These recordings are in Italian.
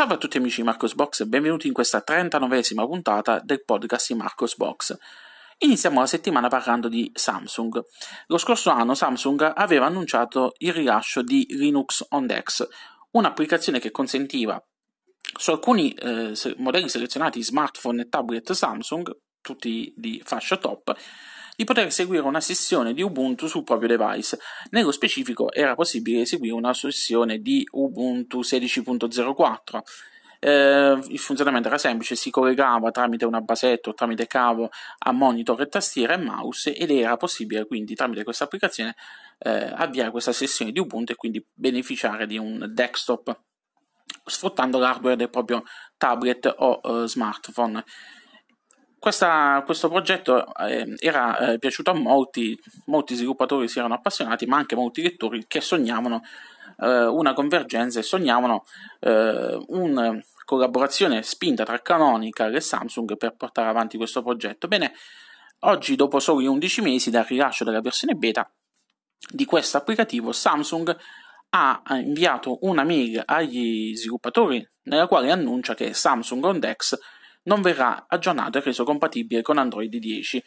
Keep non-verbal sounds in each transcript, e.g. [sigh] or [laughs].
Salve a tutti amici di Marcos Box e benvenuti in questa 39esima puntata del podcast di Marcos Box. Iniziamo la settimana parlando di Samsung. Lo scorso anno Samsung aveva annunciato il rilascio di Linux on Dex, un'applicazione che consentiva su alcuni eh, modelli selezionati smartphone e tablet Samsung, tutti di fascia top, di poter eseguire una sessione di Ubuntu sul proprio device. Nello specifico era possibile eseguire una sessione di Ubuntu 16.04. Eh, il funzionamento era semplice, si collegava tramite una basetta o tramite cavo a monitor e tastiera e mouse ed era possibile quindi tramite questa applicazione eh, avviare questa sessione di Ubuntu e quindi beneficiare di un desktop sfruttando l'hardware del proprio tablet o uh, smartphone. Questa, questo progetto eh, era eh, piaciuto a molti, molti sviluppatori si erano appassionati, ma anche molti lettori che sognavano eh, una convergenza e sognavano eh, una collaborazione spinta tra Canonical e Samsung per portare avanti questo progetto. Bene, oggi, dopo soli 11 mesi dal rilascio della versione beta di questo applicativo, Samsung ha inviato una mail agli sviluppatori nella quale annuncia che Samsung On Dex non verrà aggiornato e reso compatibile con Android 10.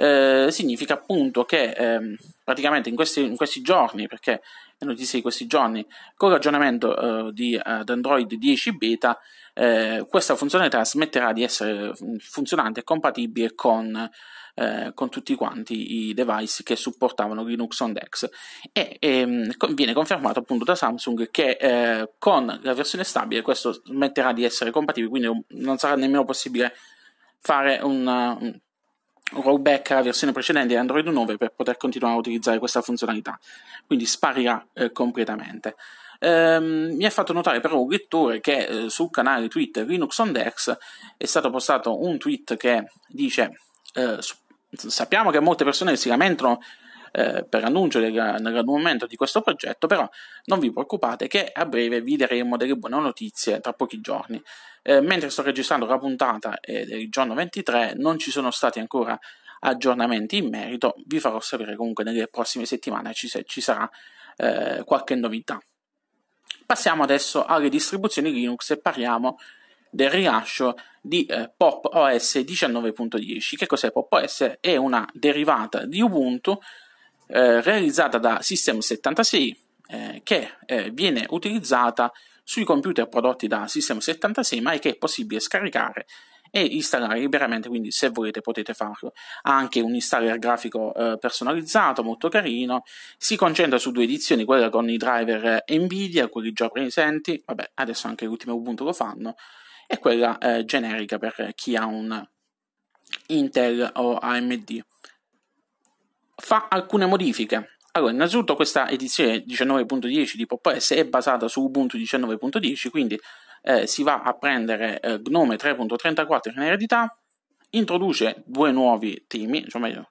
Eh, significa appunto che eh, praticamente in questi, in questi, giorni, perché è notizia di questi giorni, con l'aggiornamento eh, di Android 10 beta, eh, questa funzionalità smetterà di essere funzionante e compatibile con eh, con tutti quanti i device che supportavano Linux on Dex e, ehm, viene confermato appunto da Samsung che eh, con la versione stabile questo smetterà di essere compatibile quindi non sarà nemmeno possibile fare un rollback alla versione precedente di Android 9 per poter continuare a utilizzare questa funzionalità. Quindi sparirà eh, completamente. Um, mi ha fatto notare però un lettore che eh, sul canale Twitter Linux on Dex è stato postato un tweet che dice eh, sappiamo che molte persone si lamentano eh, per annuncio del, nell'annullamento di questo progetto, però non vi preoccupate che a breve vi daremo delle buone notizie tra pochi giorni. Eh, mentre sto registrando la puntata eh, del giorno 23 non ci sono stati ancora aggiornamenti in merito, vi farò sapere comunque nelle prossime settimane ci, se ci sarà eh, qualche novità. Passiamo adesso alle distribuzioni Linux e parliamo del rilascio di eh, Pop OS 19.10. Che cos'è Pop OS? È una derivata di Ubuntu eh, realizzata da System 76 eh, che eh, viene utilizzata sui computer prodotti da System 76 ma che è possibile scaricare e installare liberamente, quindi se volete potete farlo. Ha anche un installer grafico eh, personalizzato, molto carino, si concentra su due edizioni, quella con i driver Nvidia, quelli già presenti, vabbè adesso anche l'ultimo Ubuntu lo fanno, e quella eh, generica per chi ha un Intel o AMD. Fa alcune modifiche. Allora, innanzitutto questa edizione 19.10 di PopOS è basata su Ubuntu 19.10, quindi eh, si va a prendere eh, Gnome 3.34 in eredità, introduce due nuovi temi, cioè meglio,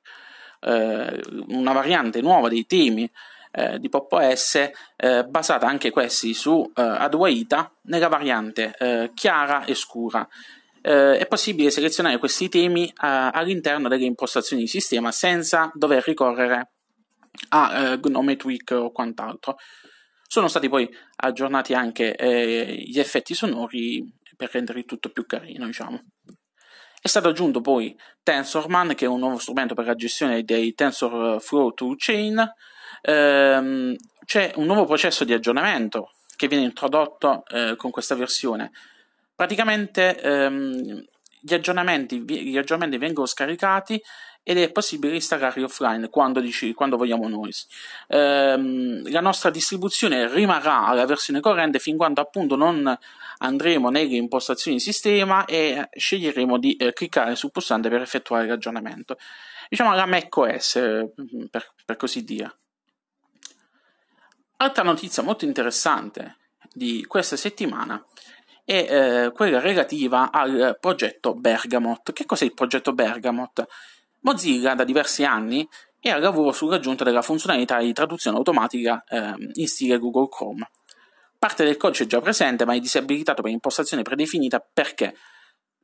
eh, una variante nuova dei temi eh, di Pop OS eh, basata anche questi su eh, Adwaita nella variante eh, chiara e scura. Eh, è possibile selezionare questi temi all'interno delle impostazioni di sistema senza dover ricorrere a Gnome Tweak o quant'altro. Sono stati poi aggiornati anche gli effetti sonori per rendere tutto più carino, diciamo. È stato aggiunto poi TensorMan, che è un nuovo strumento per la gestione dei TensorFlow Toolchain, ehm, c'è un nuovo processo di aggiornamento che viene introdotto eh, con questa versione. Praticamente ehm, gli, aggiornamenti, gli, aggiornamenti, vengono scaricati ed è possibile installarli offline quando, dici, quando vogliamo noi. Ehm, la nostra distribuzione rimarrà alla versione corrente fin quando appunto non andremo nelle impostazioni di sistema e sceglieremo di eh, cliccare sul pulsante per effettuare l'aggiornamento. Diciamo la macOS, eh, per, per così dire. Altra notizia molto interessante di questa settimana è eh, quella relativa al progetto Bergamot. Che cos'è il progetto Bergamot? Mozilla da diversi anni è al lavoro sull'aggiunta della funzionalità di traduzione automatica eh, in stile Google Chrome. Parte del codice è già presente, ma è disabilitato per impostazione predefinita perché?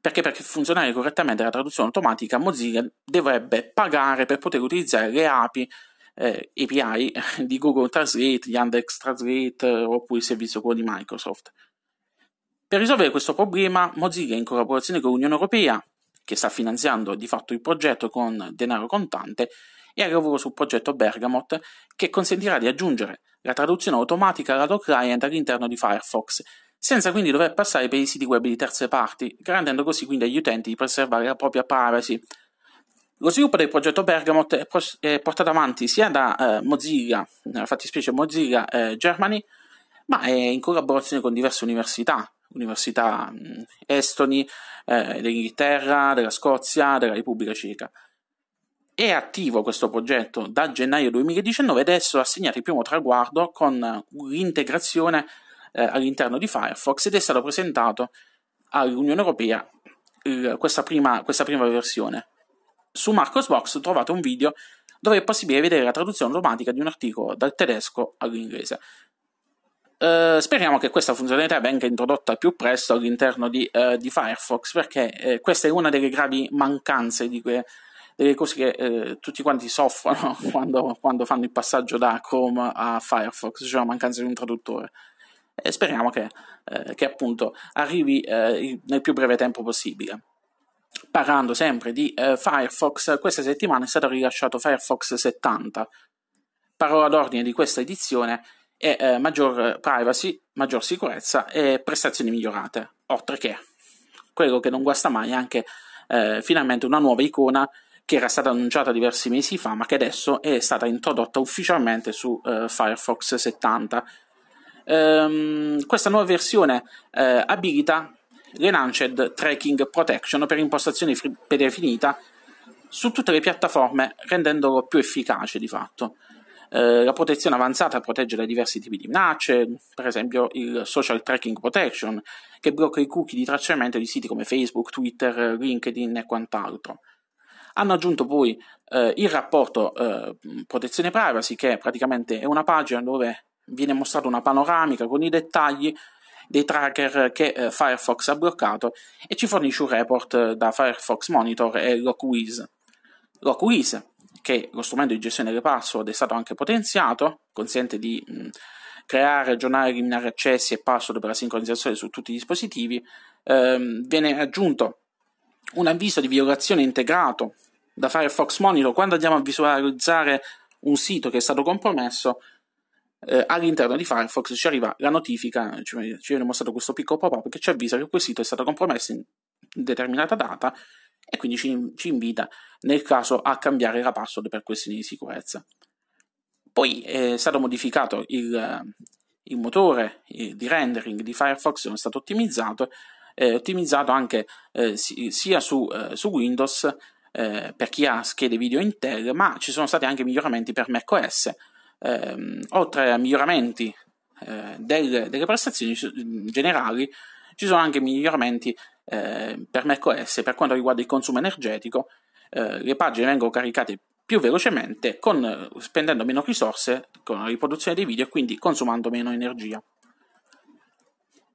Perché per funzionare correttamente la traduzione automatica Mozilla dovrebbe pagare per poter utilizzare le API eh, API [laughs] di Google Translate, Yandex Translate oppure il servizio quello di Microsoft. Per risolvere questo problema, Mozilla, in collaborazione con l'Unione Europea, che sta finanziando di fatto il progetto con denaro contante, è al lavoro sul progetto Bergamot, che consentirà di aggiungere la traduzione automatica lato client all'interno di Firefox, senza quindi dover passare per i siti web di terze parti, garantendo così quindi agli utenti di preservare la propria privacy. Lo sviluppo del progetto Bergamot è, è portato avanti sia da eh, Mozilla, nella fattispecie Mozilla eh, Germany, ma è in collaborazione con diverse università, università mh, estoni, eh, dell'Inghilterra, della Scozia, della Repubblica Ceca. È attivo questo progetto da gennaio 2019 ed adesso ha segnato il primo traguardo con l'integrazione eh, all'interno di Firefox ed è stato presentato all'Unione Europea il, questa, prima, questa prima versione. Su Marcosbox trovate un video dove è possibile vedere la traduzione automatica di un articolo dal tedesco all'inglese. Uh, speriamo che questa funzionalità venga introdotta più presto all'interno di, uh, di Firefox perché eh, questa è una delle gravi mancanze di que- delle cose che eh, tutti quanti soffrono [laughs] quando, quando, fanno il passaggio da Chrome a Firefox, cioè la mancanza di un traduttore. E speriamo che, eh, che appunto arrivi eh, nel più breve tempo possibile. Parlando sempre di eh, Firefox, questa settimana è stato rilasciato Firefox 70. Parola d'ordine di questa edizione è eh, maggior privacy, maggior sicurezza e prestazioni migliorate, oltre che quello che non guasta mai è anche eh, finalmente una nuova icona che era stata annunciata diversi mesi fa, ma che adesso è stata introdotta ufficialmente su uh, Firefox 70. Um, ehm, questa nuova versione uh, abilita l'Enhanced Tracking Protection per impostazione predefinita su tutte le piattaforme, rendendolo più efficace di fatto. Uh, la protezione avanzata protegge da diversi tipi di minacce, per esempio il Social Tracking Protection, che blocca i cookie di tracciamento di siti come Facebook, Twitter, LinkedIn e quant'altro. Hanno aggiunto poi eh, il rapporto eh, protezione privacy, che praticamente è una pagina dove viene mostrata una panoramica con i dettagli dei tracker che eh, Firefox ha bloccato e ci fornisce un report eh, da Firefox Monitor e LockWiz. LockWiz, che lo strumento di gestione delle password è stato anche potenziato, consente di mh, creare, aggiornare, eliminare accessi e password per la sincronizzazione su tutti i dispositivi, ehm, viene aggiunto un avviso di violazione integrato da Firefox Monitor quando andiamo a visualizzare un sito che è stato compromesso eh, all'interno di Firefox ci arriva la notifica, ci, viene mostrato questo piccolo pop-up che ci avvisa che quel sito è stato compromesso in determinata data e quindi ci, ci invita nel caso a cambiare la password per questioni di sicurezza. Poi è stato modificato il, il motore di rendering di Firefox, è stato ottimizzato eh, ottimizzato anche eh, sia su, eh, su Windows eh, per chi ha schede video Intel, ma ci sono stati anche miglioramenti per macOS. Ehm, oltre a miglioramenti eh, delle, delle, prestazioni generali, ci sono anche miglioramenti eh, per macOS per quanto riguarda il consumo energetico. le pagine vengono caricate più velocemente, con, spendendo meno risorse con la riproduzione dei video e quindi consumando meno energia.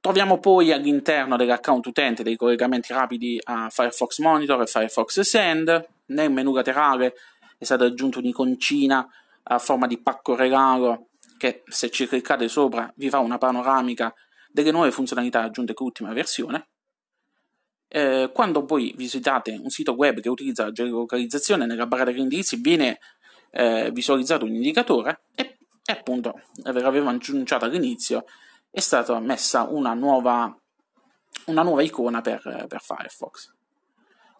Troviamo poi all'interno dell'account utente dei collegamenti rapidi a Firefox Monitor e Firefox Send. Nel menu laterale è stata aggiunta un'iconcina a forma di pacco regalo che se ci cliccate sopra vi fa una panoramica delle nuove funzionalità aggiunte con l'ultima versione. Eh, quando poi visitate un sito web che utilizza la geolocalizzazione nella barra degli indirizzi viene eh, visualizzato un indicatore e, e appunto l'avevo annunciato all'inizio è stata messa una nuova, una nuova icona per, per Firefox.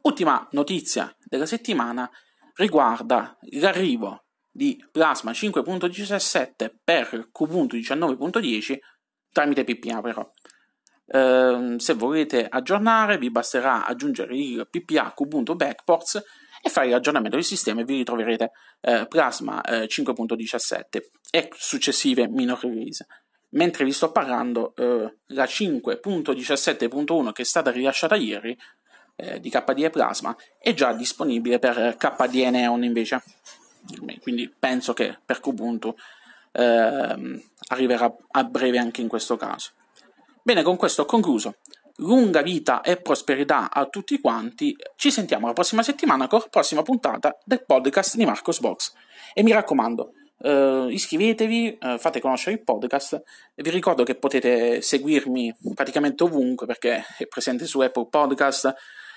Ultima notizia della settimana riguarda l'arrivo di Plasma 5.17 per Kubuntu 19.10 tramite PPA però. Eh, se volete aggiornare vi basterà aggiungere il PPA Kubuntu Backports e fare l'aggiornamento del sistema e vi ritroverete eh, Plasma eh, 5.17 e successive minor release mentre vi sto parlando, eh, la 5.17.1 che è stata rilasciata ieri eh, di KDE Plasma è già disponibile per KDE Neon invece. Quindi penso che per Kubuntu eh, arriverà a breve anche in questo caso. Bene, con questo ho concluso. Lunga vita e prosperità a tutti quanti. Ci sentiamo la prossima settimana con la prossima puntata del podcast di Marcos Box. E mi raccomando, Uh, iscrivetevi, uh, fate conoscere il podcast vi ricordo che potete seguirmi praticamente ovunque perché è presente su Apple Podcast,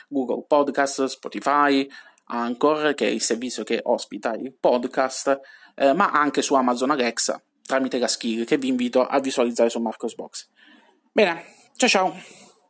Google Podcast, Spotify, Anchor che è il servizio che ospita il podcast, uh, ma anche su Amazon Alexa tramite la skill che vi invito a visualizzare su Marcosbox. Mira, chao, chao.